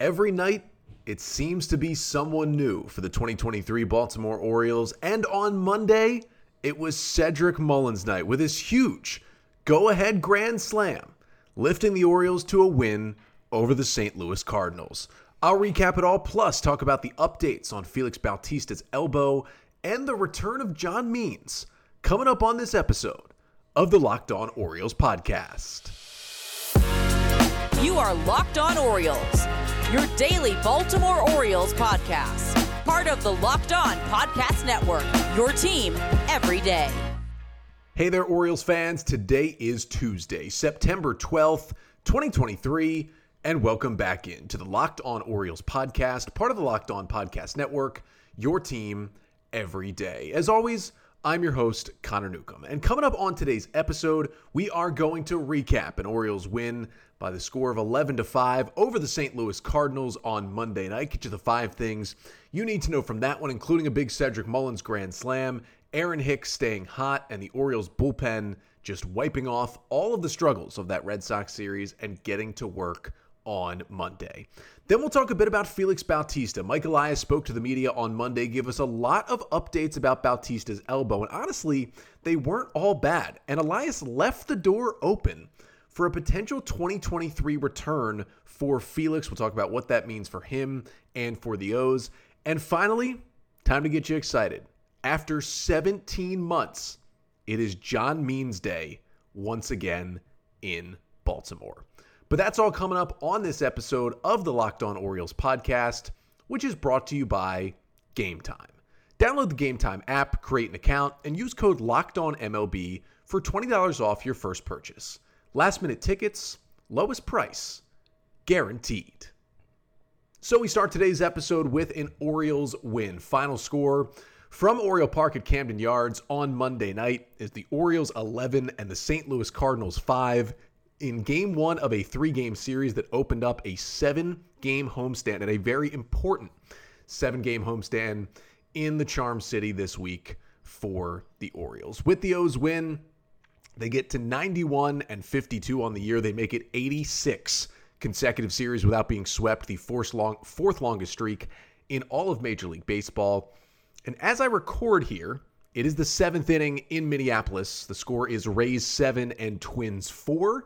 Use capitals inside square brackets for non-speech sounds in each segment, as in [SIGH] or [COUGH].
Every night, it seems to be someone new for the 2023 Baltimore Orioles. And on Monday, it was Cedric Mullins night with his huge go ahead grand slam, lifting the Orioles to a win over the St. Louis Cardinals. I'll recap it all, plus talk about the updates on Felix Bautista's elbow and the return of John Means coming up on this episode of the Locked On Orioles podcast. You are Locked On Orioles, your daily Baltimore Orioles podcast. Part of the Locked On Podcast Network, your team every day. Hey there, Orioles fans. Today is Tuesday, September 12th, 2023, and welcome back in to the Locked On Orioles podcast, part of the Locked On Podcast Network, your team every day. As always, I'm your host, Connor Newcomb. And coming up on today's episode, we are going to recap an Orioles win by the score of 11 to 5 over the St. Louis Cardinals on Monday night. Get you the five things you need to know from that one, including a big Cedric Mullins grand slam, Aaron Hicks staying hot, and the Orioles bullpen just wiping off all of the struggles of that Red Sox series and getting to work on Monday. Then we'll talk a bit about Felix Bautista. Mike Elias spoke to the media on Monday, give us a lot of updates about Bautista's elbow, and honestly, they weren't all bad. And Elias left the door open for a potential 2023 return for Felix. We'll talk about what that means for him and for the O's. And finally, time to get you excited. After 17 months, it is John Means Day once again in Baltimore. But that's all coming up on this episode of the Locked On Orioles podcast, which is brought to you by Game Time. Download the Game Time app, create an account, and use code LOCKEDONMLB for $20 off your first purchase. Last minute tickets, lowest price, guaranteed. So we start today's episode with an Orioles win. Final score from Oriole Park at Camden Yards on Monday night is the Orioles 11 and the St. Louis Cardinals 5 in game one of a three game series that opened up a seven game homestand and a very important seven game homestand in the Charm City this week for the Orioles. With the O's win, they get to 91 and 52 on the year. They make it 86 consecutive series without being swept, the fourth, long, fourth longest streak in all of Major League Baseball. And as I record here, it is the seventh inning in Minneapolis. The score is Rays 7 and Twins 4.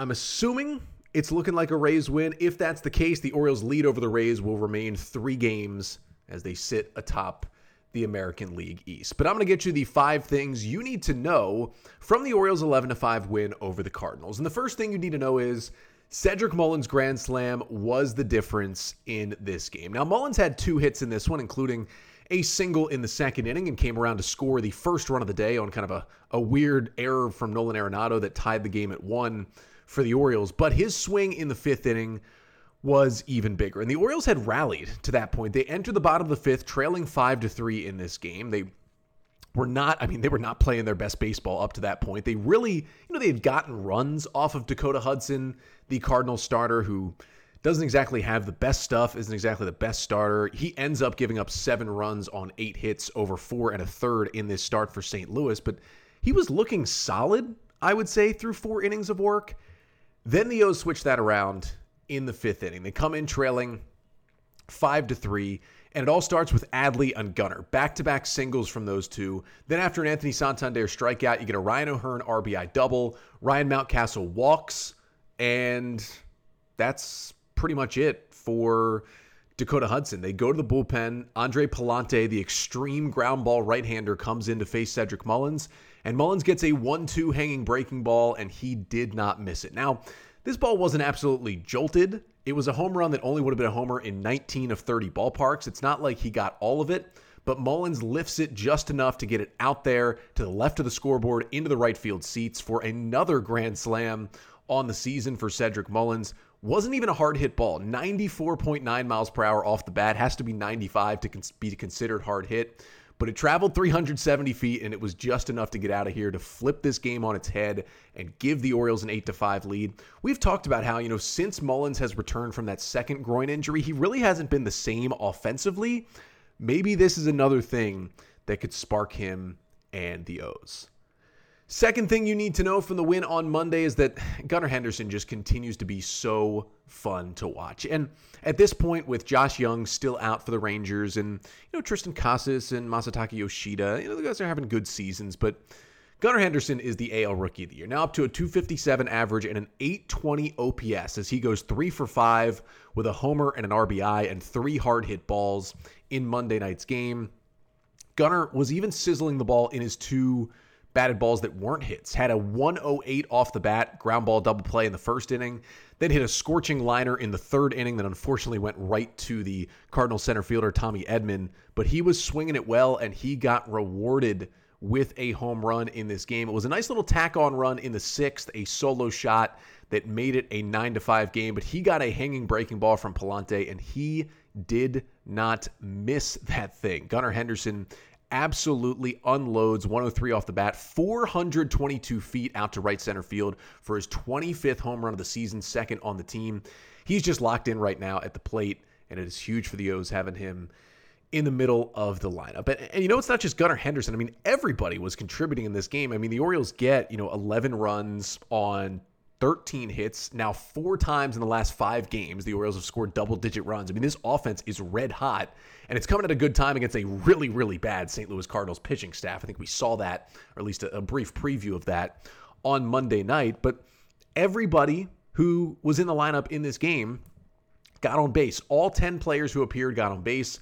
I'm assuming it's looking like a Rays win. If that's the case, the Orioles' lead over the Rays will remain three games as they sit atop the American League East. But I'm going to get you the five things you need to know from the Orioles' 11 5 win over the Cardinals. And the first thing you need to know is Cedric Mullins' grand slam was the difference in this game. Now, Mullins had two hits in this one, including a single in the second inning and came around to score the first run of the day on kind of a, a weird error from Nolan Arenado that tied the game at one for the Orioles. But his swing in the fifth inning was even bigger. And the Orioles had rallied to that point. They entered the bottom of the fifth, trailing five to three in this game. They were not, I mean, they were not playing their best baseball up to that point. They really, you know, they had gotten runs off of Dakota Hudson, the Cardinal starter, who doesn't exactly have the best stuff, isn't exactly the best starter. He ends up giving up seven runs on eight hits over four and a third in this start for St. Louis, but he was looking solid, I would say, through four innings of work. Then the O's switch that around in the fifth inning. They come in trailing five to three, and it all starts with Adley and Gunnar. Back to back singles from those two. Then, after an Anthony Santander strikeout, you get a Ryan O'Hearn RBI double. Ryan Mountcastle walks, and that's pretty much it for Dakota Hudson. They go to the bullpen. Andre Pallante, the extreme ground ball right hander, comes in to face Cedric Mullins. And Mullins gets a 1 2 hanging breaking ball, and he did not miss it. Now, this ball wasn't absolutely jolted. It was a home run that only would have been a homer in 19 of 30 ballparks. It's not like he got all of it, but Mullins lifts it just enough to get it out there to the left of the scoreboard into the right field seats for another grand slam on the season for Cedric Mullins. Wasn't even a hard hit ball. 94.9 miles per hour off the bat. Has to be 95 to be considered hard hit but it traveled 370 feet and it was just enough to get out of here to flip this game on its head and give the Orioles an 8 to 5 lead. We've talked about how, you know, since Mullins has returned from that second groin injury, he really hasn't been the same offensively. Maybe this is another thing that could spark him and the O's. Second thing you need to know from the win on Monday is that Gunnar Henderson just continues to be so fun to watch. And at this point, with Josh Jung still out for the Rangers and, you know, Triston Casas and Masataka Yoshida, you know, the guys are having good seasons, but Gunnar Henderson is the AL Rookie of the Year. Now up to a 257 average and an 820 OPS as he goes three for five with a homer and an RBI and three hard hit balls in Monday night's game. Gunnar was even sizzling the ball in his two batted balls that weren't hits. Had a 108 off the bat, ground ball double play in the first inning, then hit a scorching liner in the third inning that unfortunately went right to the Cardinal center fielder Tommy Edman. But he was swinging it well and he got rewarded with a home run in this game. It was a nice little tack on run in the sixth, a solo shot that made it a 9 to 5 game, but he got a hanging breaking ball from Pallante and he did not miss that thing. Gunnar Henderson absolutely unloads 103 off the bat, 422 feet out to right center field for his 25th home run of the season, second on the team. He's just locked in right now at the plate, and it is huge for the O's having him in the middle of the lineup. And, and, you know, it's not just Gunnar Henderson. I mean, everybody was contributing in this game. I mean, the Orioles get, you know, 11 runs on 13 hits. Now, four times in the last five games, the Orioles have scored double digit runs. I mean, this offense is red hot, and it's coming at a good time against a really, really bad St. Louis Cardinals pitching staff. I think we saw that, or at least a, a brief preview of that on Monday night. But everybody who was in the lineup in this game got on base. All 10 players who appeared got on base.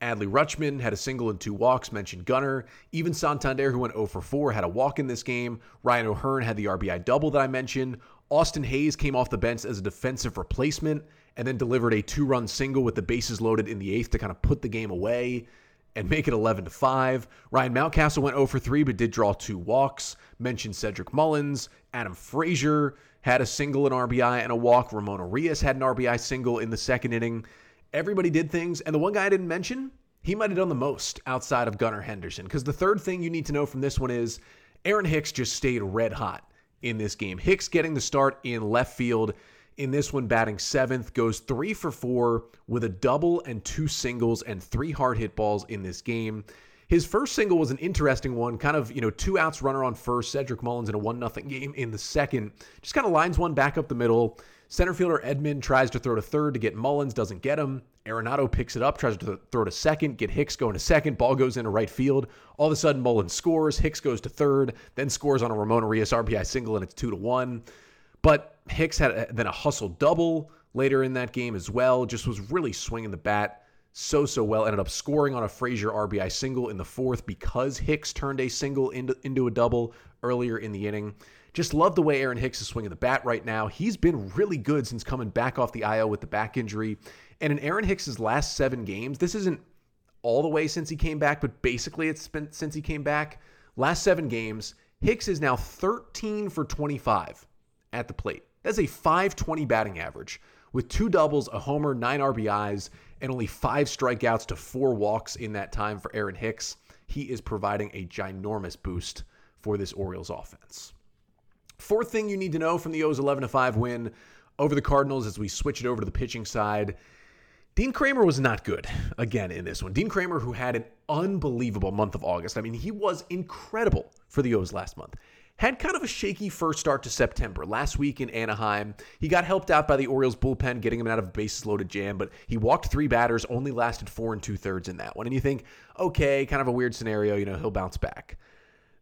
Adley Rutschman had a single and two walks, mentioned Gunnar. Even Santander, who went 0 for 4, had a walk in this game. Ryan O'Hearn had the RBI double that I mentioned. Austin Hays came off the bench as a defensive replacement and then delivered a two run single with the bases loaded in the eighth to kind of put the game away and make it 11 to 5. Ryan Mountcastle went 0 for 3 but did draw two walks. Mentioned Cedric Mullins. Adam Frazier had a single, an RBI, and a walk. Ramon Urias had an RBI single in the second inning. Everybody did things. And the one guy I didn't mention, he might have done the most outside of Gunnar Henderson. Because the third thing you need to know from this one is Aaron Hicks just stayed red hot in this game. Hicks getting the start in left field in this one, batting seventh, goes three for four with a double and two singles and three hard hit balls in this game. His first single was an interesting one, kind of, you know, two outs runner on first, Cedric Mullins in a one nothing game in the second. Just kind of lines one back up the middle. Center fielder Edman tries to throw to third to get Mullins, doesn't get him. Arenado picks it up, tries to throw to second, get Hicks going to second. Ball goes into right field. All of a sudden, Mullins scores. Hicks goes to third, then scores on a Ramon Urias RBI single, and it's two to one. But Hicks had a, then a hustle double later in that game as well. Just was really swinging the bat so so well. Ended up scoring on a Frazier RBI single in the fourth because Hicks turned a single into into a double earlier in the inning. Just love the way Aaron Hicks is swinging the bat right now. He's been really good since coming back off the IL with the back injury. And in Aaron Hicks's last seven games, this isn't all the way since he came back, but basically it's been since he came back. Last seven games, Hicks is now 13 for 25 at the plate. That's a 520 batting average with two doubles, a homer, nine RBIs, and only five strikeouts to four walks in that time for Aaron Hicks. He is providing a ginormous boost for this Orioles offense. Fourth thing you need to know from the O's 11 5 win over the Cardinals as we switch it over to the pitching side. Dean Kremer was not good again in this one. Dean Kremer, who had an unbelievable month of August. I mean, he was incredible for the O's last month. Had kind of a shaky first start to September. Last week in Anaheim, he got helped out by the Orioles bullpen, getting him out of a bases loaded jam, but he walked three batters, only lasted four and two thirds in that one. And you think, okay, kind of a weird scenario, you know, he'll bounce back.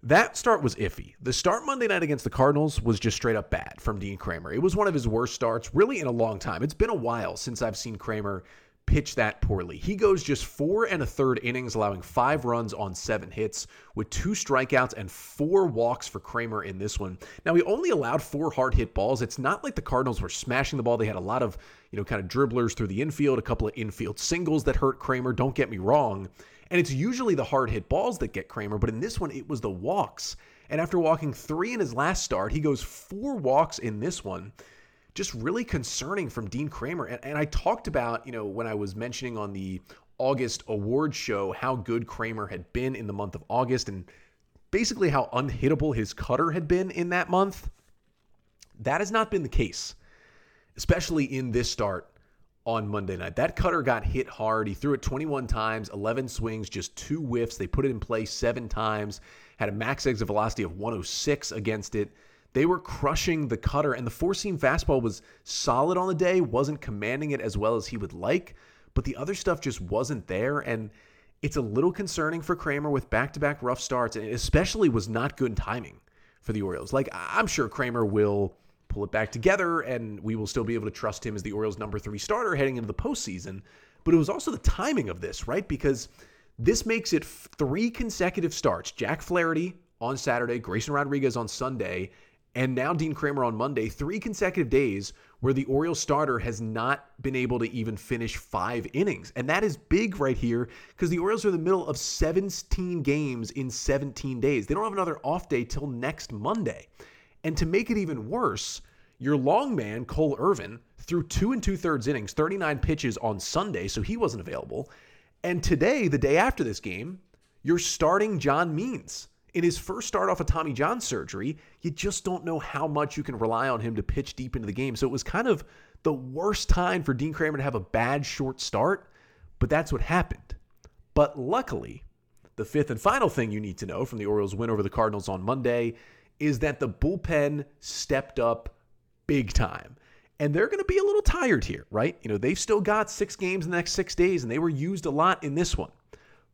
That start was iffy. The start Monday night against the Cardinals was just straight up bad from Dean Kremer. It was one of his worst starts really in a long time. It's been a while since I've seen Kremer pitch that poorly. He goes just four and a third innings, allowing five runs on seven hits with two strikeouts and four walks for Kremer in this one. Now, he only allowed four hard hit balls. It's not like the Cardinals were smashing the ball. They had a lot of, you know, kind of dribblers through the infield, a couple of infield singles that hurt Kremer. Don't get me wrong. And it's usually the hard hit balls that get Kremer, but in this one, it was the walks. And after walking three in his last start, he goes four walks in this one. Just really concerning from Dean Kremer. And, and I talked about, you know, when I was mentioning on the August award show how good Kremer had been in the month of August and basically how unhittable his cutter had been in that month. That has not been the case, especially in this start on Monday night. That cutter got hit hard. He threw it 21 times, 11 swings, just two whiffs. They put it in play seven times. had a max exit velocity of 106 against it. They were crushing the cutter, and the four seam fastball was solid on the day, wasn't commanding it as well as he would like, but the other stuff just wasn't there. And it's a little concerning for Kremer with back to back rough starts, and it especially was not good timing for the Orioles. Like, I'm sure Kremer will pull it back together, and we will still be able to trust him as the Orioles' number three starter heading into the postseason. But it was also the timing of this, right? Because this makes it three consecutive starts. Jack Flaherty on Saturday, Grayson Rodriguez on Sunday, and now Dean Kremer on Monday. Three consecutive days where the Orioles starter has not been able to even finish five innings. And that is big right here because the Orioles are in the middle of 17 games in 17 days. They don't have another off day till next Monday. And to make it even worse, your long man, Cole Irvin, threw two and two thirds innings, 39 pitches on Sunday, so he wasn't available. And today, the day after this game, you're starting John Means. In his first start off of Tommy John surgery, you just don't know how much you can rely on him to pitch deep into the game. So it was kind of the worst time for Dean Kremer to have a bad short start, but that's what happened. But luckily, the fifth and final thing you need to know from the Orioles' win over the Cardinals on Monday is that the bullpen stepped up big time. And they're going to be a little tired here, right? You know, they've still got six games in the next six days, and they were used a lot in this one.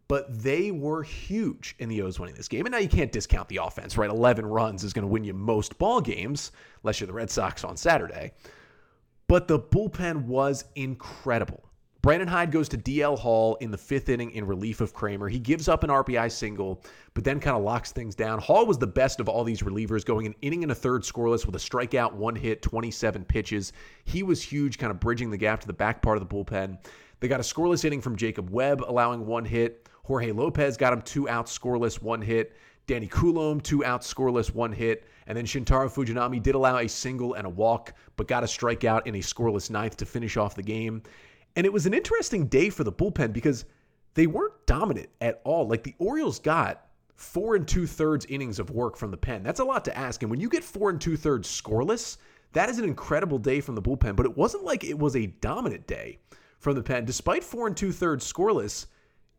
But they were huge in the O's winning this game. And now you can't discount the offense, right? 11 runs is going to win you most ball games, unless you're the Red Sox on Saturday. But the bullpen was incredible. Brandon Hyde goes to DL Hall in the fifth inning in relief of Kremer. He gives up an RBI single, but then kind of locks things down. Hall was the best of all these relievers, going an inning and a third scoreless with a strikeout, one hit, 27 pitches. He was huge, kind of bridging the gap to the back part of the bullpen. They got a scoreless inning from Jacob Webb, allowing one hit. Jorge Lopez got him two outs, scoreless, one hit. Danny Coulombe, two outs, scoreless, one hit. And then Shintaro Fujinami did allow a single and a walk, but got a strikeout in a scoreless ninth to finish off the game. And it was an interesting day for the bullpen because they weren't dominant at all. Like the Orioles got four and two thirds innings of work from the pen. That's a lot to ask. And when you get four and two thirds scoreless, that is an incredible day from the bullpen. But it wasn't like it was a dominant day from the pen. Despite four and two thirds scoreless,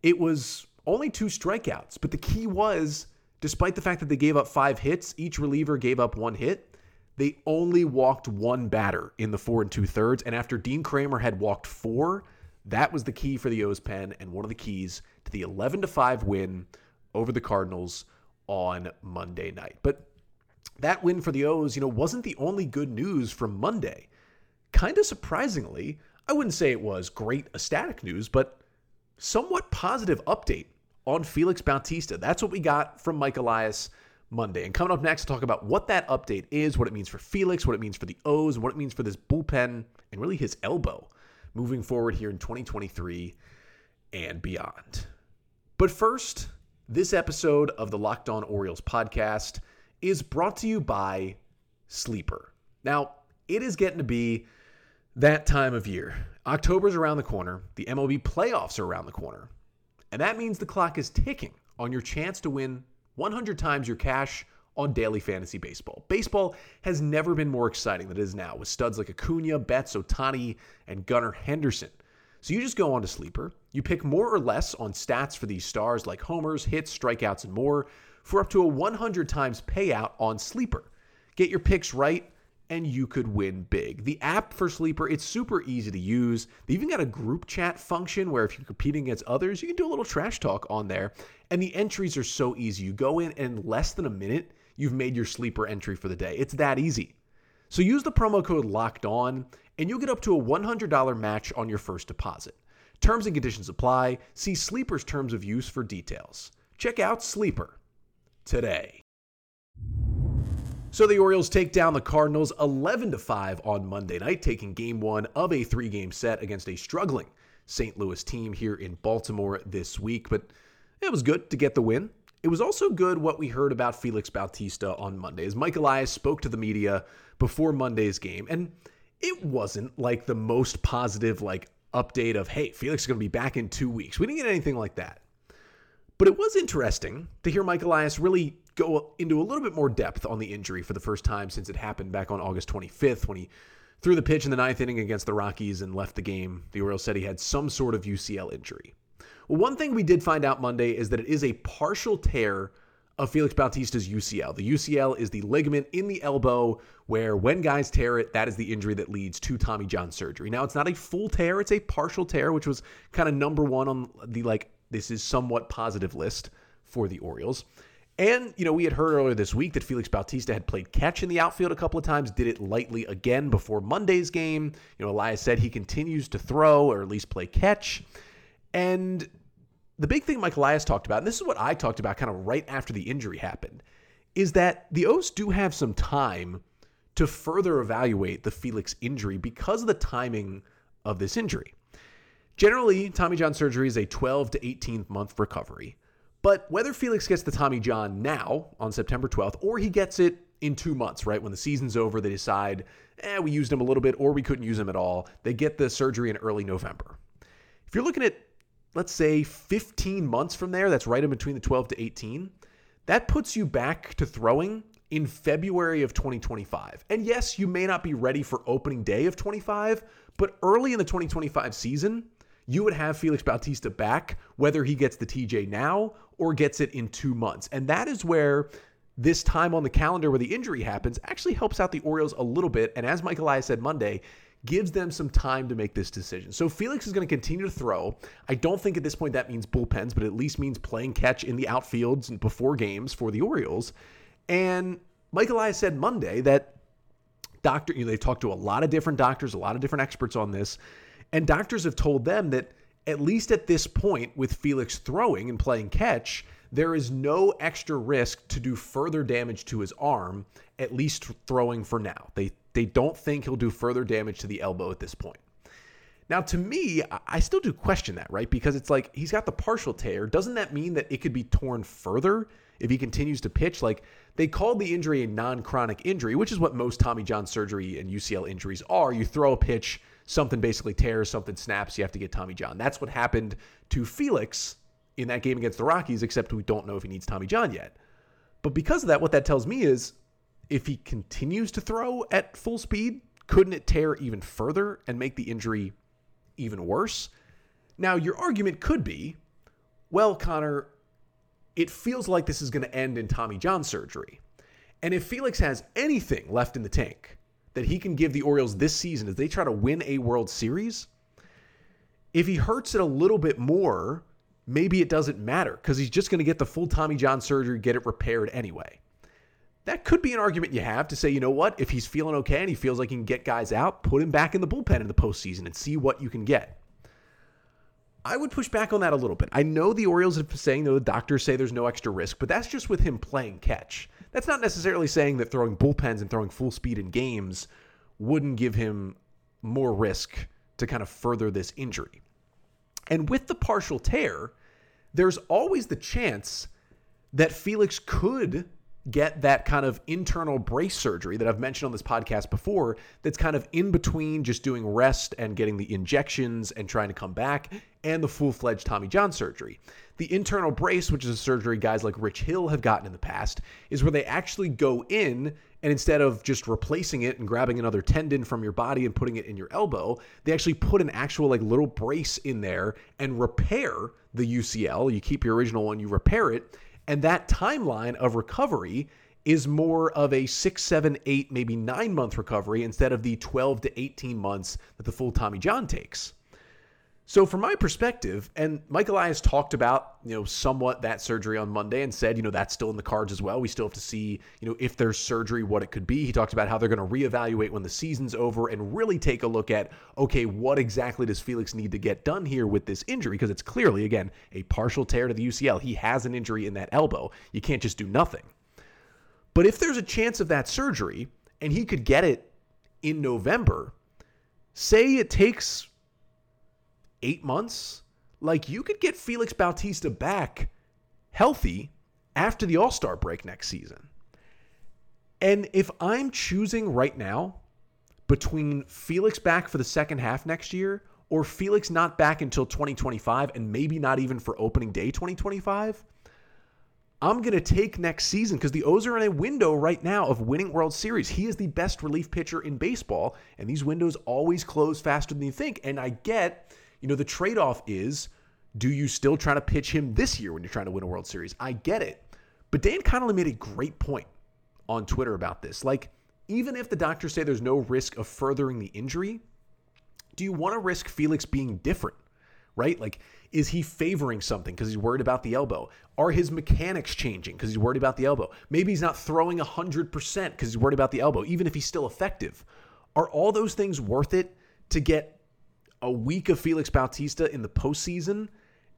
it was only two strikeouts. But the key was, despite the fact that they gave up five hits, each reliever gave up one hit. They only walked one batter in the four and two thirds. And after Dean Kremer had walked four, that was the key for the O's pen and one of the keys to the 11 to 5 win over the Cardinals on Monday night. But that win for the O's, you know, wasn't the only good news from Monday. Kind of surprisingly, I wouldn't say it was great ecstatic news, but somewhat positive update on Felix Bautista. That's what we got from Mike Elias Monday. And coming up next, to talk about what that update is, what it means for Felix, what it means for the O's, what it means for this bullpen and really his elbow moving forward here in 2023 and beyond. But first, this episode of the Locked On Orioles podcast is brought to you by Sleeper. Now, it is getting to be that time of year. October's around the corner, the MLB playoffs are around the corner, and that means the clock is ticking on your chance to win 100 times your cash on daily fantasy baseball. Baseball has never been more exciting than it is now with studs like Acuna, Betts, Ohtani, and Gunnar Henderson. So you just go on to Sleeper, you pick more or less on stats for these stars like homers, hits, strikeouts, and more for up to a 100 times payout on Sleeper. Get your picks right and you could win big. The app for Sleeper, it's super easy to use. They even got a group chat function where if you're competing against others, you can do a little trash talk on there. And the entries are so easy. You go in and in less than a minute, you've made your Sleeper entry for the day. It's that easy. So use the promo code LOCKED ON and you'll get up to a $100 match on your first deposit. Terms and conditions apply. See Sleeper's terms of use for details. Check out Sleeper today. So the Orioles take down the Cardinals 11 to 5 on Monday night, taking game 1 of a 3-game set against a struggling St. Louis team here in Baltimore this week, but it was good to get the win. It was also good what we heard about Felix Bautista on Monday as Mike Elias spoke to the media before Monday's game and it wasn't like the most positive like update of hey, Felix is going to be back in 2 weeks. We didn't get anything like that. But it was interesting to hear Mike Elias really go into a little bit more depth on the injury for the first time since it happened back on August 25th when he threw the pitch in the ninth inning against the Rockies and left the game. The Orioles said he had some sort of UCL injury. Well, one thing we did find out Monday is that it is a partial tear of Felix Bautista's UCL. The UCL is the ligament in the elbow where when guys tear it, that is the injury that leads to Tommy John surgery. Now, it's not a full tear, it's a partial tear, which was kind of number one on the like, this is somewhat positive list for the Orioles. And, you know, we had heard earlier this week that Felix Bautista had played catch in the outfield a couple of times, did it lightly again before Monday's game. You know, Elias said he continues to throw or at least play catch. And the big thing Mike Elias talked about, and this is what I talked about kind of right after the injury happened, is that the O's do have some time to further evaluate the Felix injury because of the timing of this injury. Generally, Tommy John surgery is a 12 to 18 month recovery. But whether Felix gets the Tommy John now on September 12th or he gets it in two months, right? When the season's over, they decide, eh, we used him a little bit or we couldn't use him at all. They get the surgery in early November. If you're looking at let's say 15 months from there, that's right in between the 12 to 18, that puts you back to throwing in February of 2025. And yes, you may not be ready for opening day of 25, but early in the 2025 season, you would have Felix Bautista back, whether he gets the TJ now or gets it in two months. And that is where this time on the calendar where the injury happens actually helps out the Orioles a little bit. And as Mike Elias said Monday, gives them some time to make this decision. So Felix is going to continue to throw. I don't think at this point that means bullpens, but at least means playing catch in the outfields and before games for the Orioles. And Mike Elias said Monday that doctor, you know, they've talked to a lot of different doctors, a lot of different experts on this, and doctors have told them that at least at this point with Felix throwing and playing catch, there is no extra risk to do further damage to his arm, at least throwing for now. They they don't think he'll do further damage to the elbow at this point. Now, to me, I still do question that, right? Because it's like he's got the partial tear. Doesn't that mean that it could be torn further if he continues to pitch? Like they called the injury a non chronic injury, which is what most Tommy John surgery and UCL injuries are. You throw a pitch, something basically tears, something snaps, you have to get Tommy John. That's what happened to Felix in that game against the Rockies, except we don't know if he needs Tommy John yet. But because of that, what that tells me is if he continues to throw at full speed, couldn't it tear even further and make the injury even worse? Now, your argument could be well, Connor, it feels like this is going to end in Tommy John surgery. And if Felix has anything left in the tank that he can give the Orioles this season as they try to win a World Series, if he hurts it a little bit more, maybe it doesn't matter because he's just going to get the full Tommy John surgery, get it repaired anyway that could be an argument you have to say, you know what, if he's feeling okay and he feels like he can get guys out, put him back in the bullpen in the postseason and see what you can get. I would push back on that a little bit. I know the Orioles been saying, though, the doctors say there's no extra risk, but that's just with him playing catch. That's not necessarily saying that throwing bullpens and throwing full speed in games wouldn't give him more risk to kind of further this injury. And with the partial tear, there's always the chance that Felix could get that kind of internal brace surgery that I've mentioned on this podcast before, that's kind of in between just doing rest and getting the injections and trying to come back, and the full fledged Tommy John surgery. The internal brace, which is a surgery guys like Rich Hill have gotten in the past, is where they actually go in and instead of just replacing it and grabbing another tendon from your body and putting it in your elbow, they actually put an actual like little brace in there and repair the UCL. You keep your original one, you repair it, and that timeline of recovery is more of a six, seven, eight, maybe nine month recovery instead of the 12 to 18 months that the full Tommy John takes. So, from my perspective, and Mike Elias talked about, you know, somewhat that surgery on Monday and said, you know, that's still in the cards as well. We still have to see, you know, if there's surgery, what it could be. He talked about how they're going to reevaluate when the season's over and really take a look at, okay, what exactly does Felix need to get done here with this injury? Because it's clearly, again, a partial tear to the UCL. He has an injury in that elbow. You can't just do nothing. But if there's a chance of that surgery and he could get it in November, say it takes eight months, like you could get Felix Bautista back healthy after the All Star break next season. And if I'm choosing right now between Felix back for the second half next year or Felix not back until 2025 and maybe not even for opening day 2025, I'm going to take next season because the O's are in a window right now of winning World Series. He is the best relief pitcher in baseball, and these windows always close faster than you think. And I get you know, the trade off is do you still try to pitch him this year when you're trying to win a World Series? I get it. But Dan Connolly made a great point on Twitter about this. Like, even if the doctors say there's no risk of furthering the injury, do you want to risk Felix being different? Right? Like, is he favoring something because he's worried about the elbow? Are his mechanics changing because he's worried about the elbow? Maybe he's not throwing 100% because he's worried about the elbow, even if he's still effective. Are all those things worth it to get a week of Felix Bautista in the postseason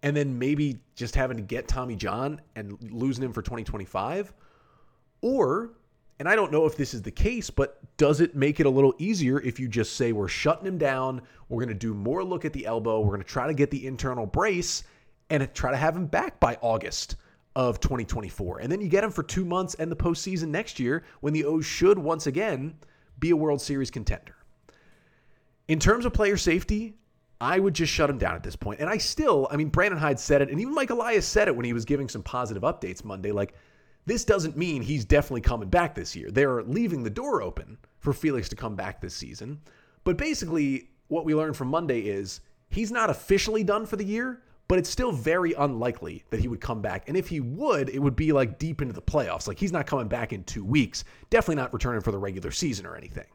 and then maybe just having to get Tommy John and losing him for 2025? Or and I don't know if this is the case, but does it make it a little easier if you just say we're shutting him down? We're going to do more look at the elbow. We're going to try to get the internal brace and try to have him back by August of 2024. And then you get him for two months and the postseason next year when the O's should once again be a World Series contender. In terms of player safety, I would just shut him down at this point. And I still, I mean, Brandon Hyde said it, and even Mike Elias said it when he was giving some positive updates Monday. Like, this doesn't mean he's definitely coming back this year. They're leaving the door open for Felix to come back this season. But basically, what we learned from Monday is he's not officially done for the year, but it's still very unlikely that he would come back. And if he would, it would be like deep into the playoffs. Like he's not coming back in two weeks, definitely not returning for the regular season or anything.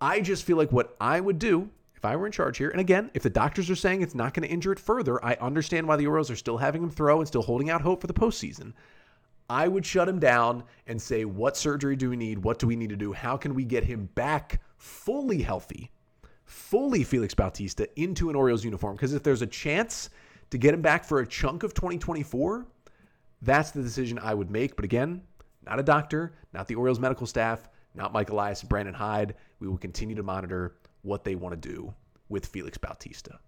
I just feel like what I would do if I were in charge here, and again, if the doctors are saying it's not going to injure it further, I understand why the Orioles are still having him throw and still holding out hope for the postseason. I would shut him down and say, what surgery do we need? What do we need to do? How can we get him back fully healthy, fully Felix Bautista into an Orioles uniform? Because if there's a chance to get him back for a chunk of 2024, that's the decision I would make. But again, not a doctor, not the Orioles medical staff, not Mike Elias and Brandon Hyde. We will continue to monitor what they want to do with Felix Bautista.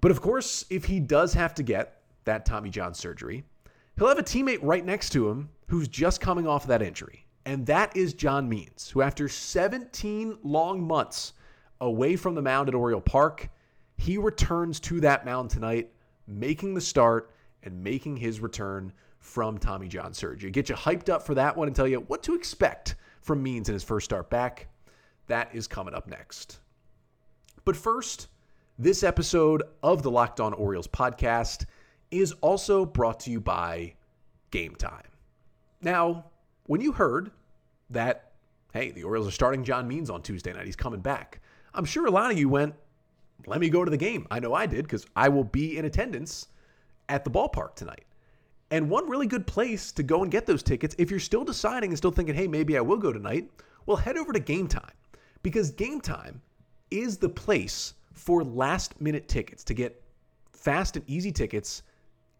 But of course, if he does have to get that Tommy John surgery, he'll have a teammate right next to him who's just coming off of that injury. And that is John Means, who after 17 long months away from the mound at Oriole Park, he returns to that mound tonight, making the start and making his return from Tommy John surgery. Get you hyped up for that one and tell you what to expect from Means in his first start back. That is coming up next. But first, this episode of the Locked On Orioles podcast is also brought to you by Game Time. Now, when you heard that, hey, the Orioles are starting John Means on Tuesday night, he's coming back, I'm sure a lot of you went, let me go to the game. I know I did because I will be in attendance at the ballpark tonight. And one really good place to go and get those tickets, if you're still deciding and still thinking, hey, maybe I will go tonight, well, head over to Game Time because Game Time is the place for last minute tickets to get fast and easy tickets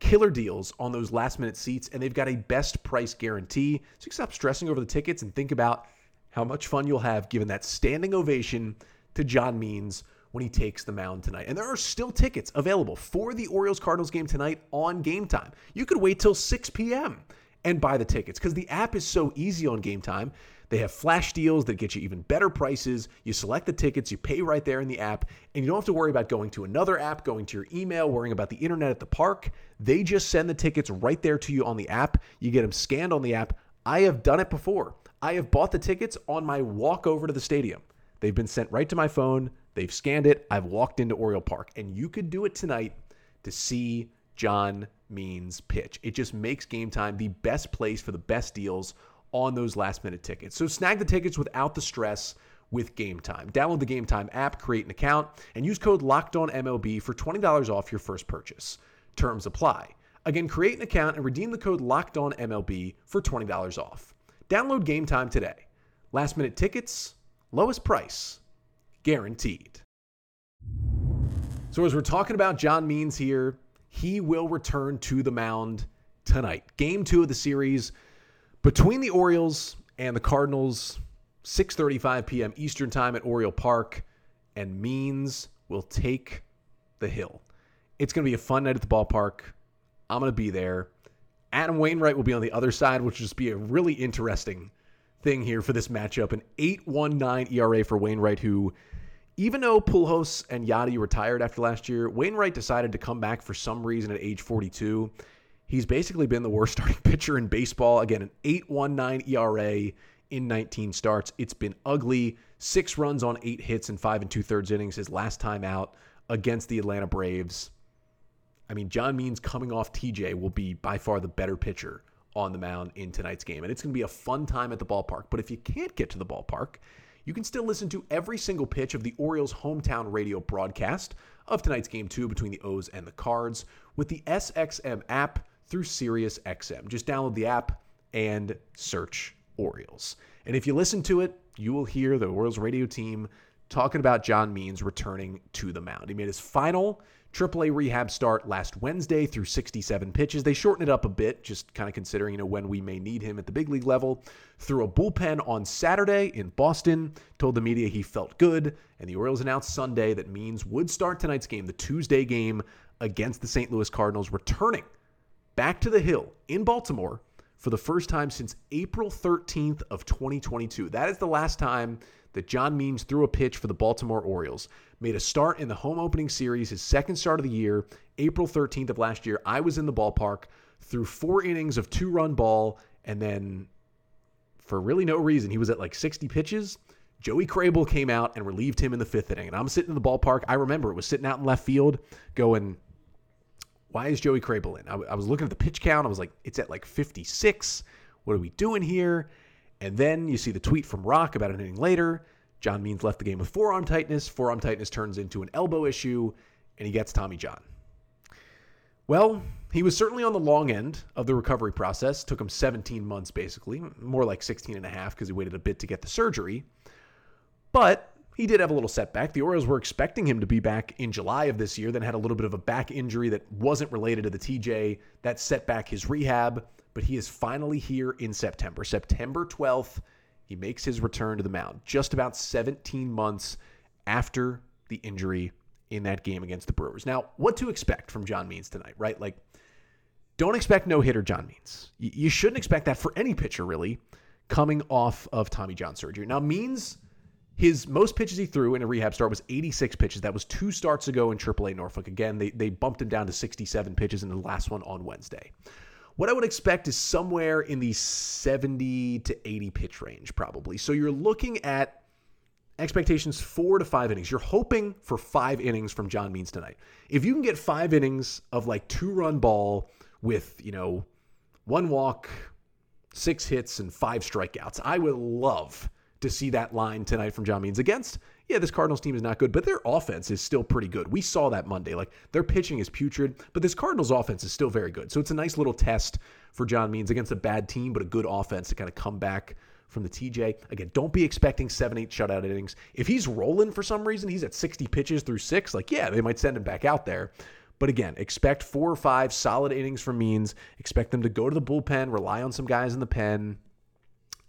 killer deals on those last minute seats, and they've got a best price guarantee. So you stop stressing over the tickets and think about how much fun you'll have given that standing ovation to John Means when he takes the mound tonight. And there are still tickets available for the Orioles Cardinals game tonight on game time. You could wait till 6 p.m. and buy the tickets because the app is so easy on game time. They have flash deals that get you even better prices. You select the tickets, you pay right there in the app, and you don't have to worry about going to another app, going to your email, worrying about the internet at the park. They just send the tickets right there to you on the app. You get them scanned on the app. I have done it before. I have bought the tickets on my walk over to the stadium. They've been sent right to my phone. They've scanned it. I've walked into Oriole Park, and you could do it tonight to see John Means pitch. It just makes game time the best place for the best deals on those last minute tickets. So snag the tickets without the stress with Game Time. Download the Game Time app, create an account, and use code LOCKEDONMLB for $20 off your first purchase. Terms apply. Again, create an account and redeem the code LOCKEDONMLB for $20 off. Download Game Time today. Last minute tickets, lowest price, guaranteed. So as we're talking about John Means here, he will return to the mound tonight. Game 2 of the series between the Orioles and the Cardinals, 6:35 p.m. Eastern Time at Oriole Park, and Means will take the hill. It's going to be a fun night at the ballpark. I'm going to be there. Adam Wainwright will be on the other side, which will just be a really interesting thing here for this matchup. An 8.19 ERA for Wainwright, who, even though Pujols and Yadi retired after last year, Wainwright decided to come back for some reason at age 42. He's basically been the worst [LAUGHS] starting pitcher in baseball. Again, an 8.19 ERA in 19 starts. It's been ugly. Six runs on eight hits and five and two thirds innings his last time out against the Atlanta Braves. I mean, John Means coming off TJ will be by far the better pitcher on the mound in tonight's game. And it's going to be a fun time at the ballpark. But if you can't get to the ballpark, you can still listen to every single pitch of the Orioles' hometown radio broadcast of tonight's game two between the O's and the Cards with the SXM app threw SiriusXM. Just download the app and search Orioles. And if you listen to it, you will hear the Orioles radio team talking about John Means returning to the mound. He made his final AAA rehab start last Wednesday through 67 pitches. They shortened it up a bit, just kind of considering you know when we may need him at the big league level. Threw a bullpen on Saturday in Boston. Told the media he felt good, and the Orioles announced Sunday that Means would start tonight's game, the Tuesday game against the St. Louis Cardinals, returning back to the Hill in Baltimore for the first time since April 13th of 2022. That is the last time that John Means threw a pitch for the Baltimore Orioles. Made a start in the home opening series, his second start of the year, April 13th of last year. I was in the ballpark, threw four innings of two run ball, and then for really no reason, he was at like 60 pitches. Joey Krehbiel came out and relieved him in the fifth inning. And I'm sitting in the ballpark. I remember it was sitting out in left field going, why is Joey Krehbiel in? I, I was looking at the pitch count. I was like, it's at like 56. What are we doing here? And then you see the tweet from Roch about an inning later. John Means left the game with forearm tightness. Forearm tightness turns into an elbow issue, and he gets Tommy John. Well, he was certainly on the long end of the recovery process. Took him 17 months, basically, more like 16 and a half because he waited a bit to get the surgery. But he did have a little setback. The Orioles were expecting him to be back in July of this year, then had a little bit of a back injury that wasn't related to the TJ. That set back his rehab, but he is finally here in September. September 12th, he makes his return to the mound, just about 17 months after the injury in that game against the Brewers. Now, what to expect from John Means tonight, right? Like, don't expect no hitter John Means. You shouldn't expect that for any pitcher, really, coming off of Tommy John surgery. Now, Means his most pitches he threw in a rehab start was 86 pitches. That was two starts ago in AAA Norfolk. Again, they, they bumped him down to 67 pitches in the last one on Wednesday. What I would expect is somewhere in the 70 to 80 pitch range, probably. So you're looking at expectations four to five innings. You're hoping for five innings from John Means tonight. If you can get five innings of like two run ball with, you know, one walk, six hits, and five strikeouts, I would love to see that line tonight from John Means against. Yeah, this Cardinals team is not good, but their offense is still pretty good. We saw that Monday. Like their pitching is putrid, but this Cardinals offense is still very good. So it's a nice little test for John Means against a bad team, but a good offense to kind of come back from the TJ. Again, don't be expecting seven, eight shutout innings. If he's rolling for some reason, he's at 60 pitches through six, like, yeah, they might send him back out there. But again, expect four or five solid innings from Means. Expect them to go to the bullpen, rely on some guys in the pen,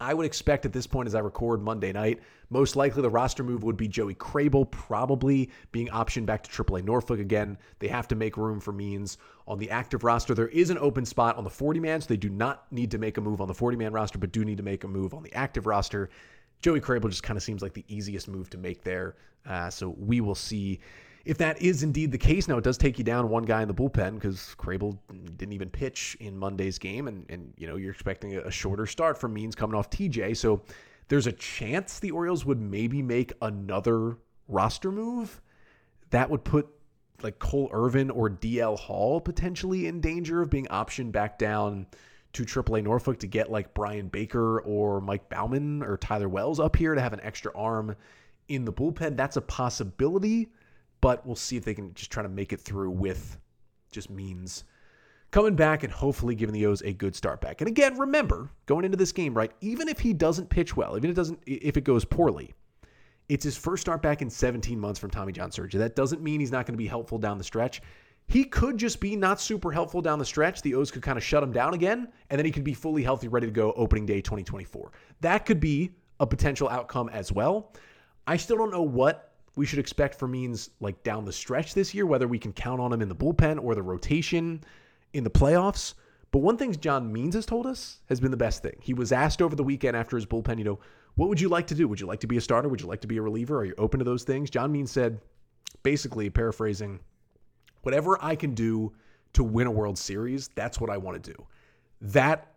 I would expect at this point, as I record Monday night, most likely the roster move would be Joey Krehbiel, probably being optioned back to AAA Norfolk again. They have to make room for Means on the active roster. There is an open spot on the 40 man, so they do not need to make a move on the 40 man roster, but do need to make a move on the active roster. Joey Krehbiel just kind of seems like the easiest move to make there. Uh, so we will see if that is indeed the case, now it does take you down one guy in the bullpen because Krehbiel didn't even pitch in Monday's game, and and you know you're expecting a shorter start from Means coming off TJ, so there's a chance the Orioles would maybe make another roster move that would put like Cole Irvin or DL Hall potentially in danger of being optioned back down to AAA Norfolk to get like Bryan Baker or Mike Bauman or Tyler Wells up here to have an extra arm in the bullpen. That's a possibility but we'll see if they can just try to make it through with just Means coming back and hopefully giving the O's a good start back. And again, remember going into this game, right? Even if he doesn't pitch well, even if it doesn't, if it goes poorly, it's his first start back in 17 months from Tommy John surgery. That doesn't mean he's not going to be helpful down the stretch. He could just be not super helpful down the stretch. The O's could kind of shut him down again, and then he could be fully healthy, ready to go opening day 2024. That could be a potential outcome as well. I still don't know what we should expect for Means like down the stretch this year, whether we can count on him in the bullpen or the rotation in the playoffs. But one thing John Means has told us has been the best thing. He was asked over the weekend after his bullpen, you know, what would you like to do? Would you like to be a starter? Would you like to be a reliever? Are you open to those things? John Means said, basically paraphrasing, whatever I can do to win a World Series, that's what I want to do. That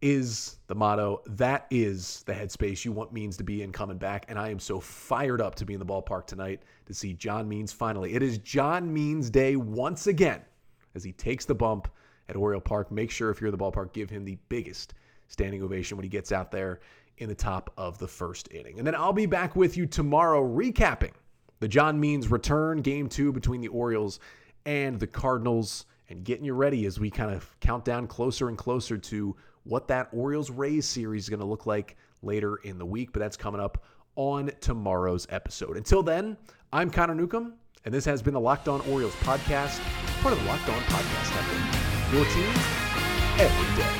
is the motto. That is the headspace you want Means to be in coming back. And I am so fired up to be in the ballpark tonight to see John Means finally. It is John Means Day once again as he takes the bump at Oriole Park. Make sure if you're in the ballpark, give him the biggest standing ovation when he gets out there in the top of the first inning. And then I'll be back with you tomorrow recapping the John Means return, game two between the Orioles and the Cardinals, and getting you ready as we kind of count down closer and closer to what that Orioles Rays series is going to look like later in the week. But that's coming up on tomorrow's episode. Until then, I'm Connor Newcomb, and this has been the Locked On Orioles podcast, part of the Locked On Podcast Network. Your team every day.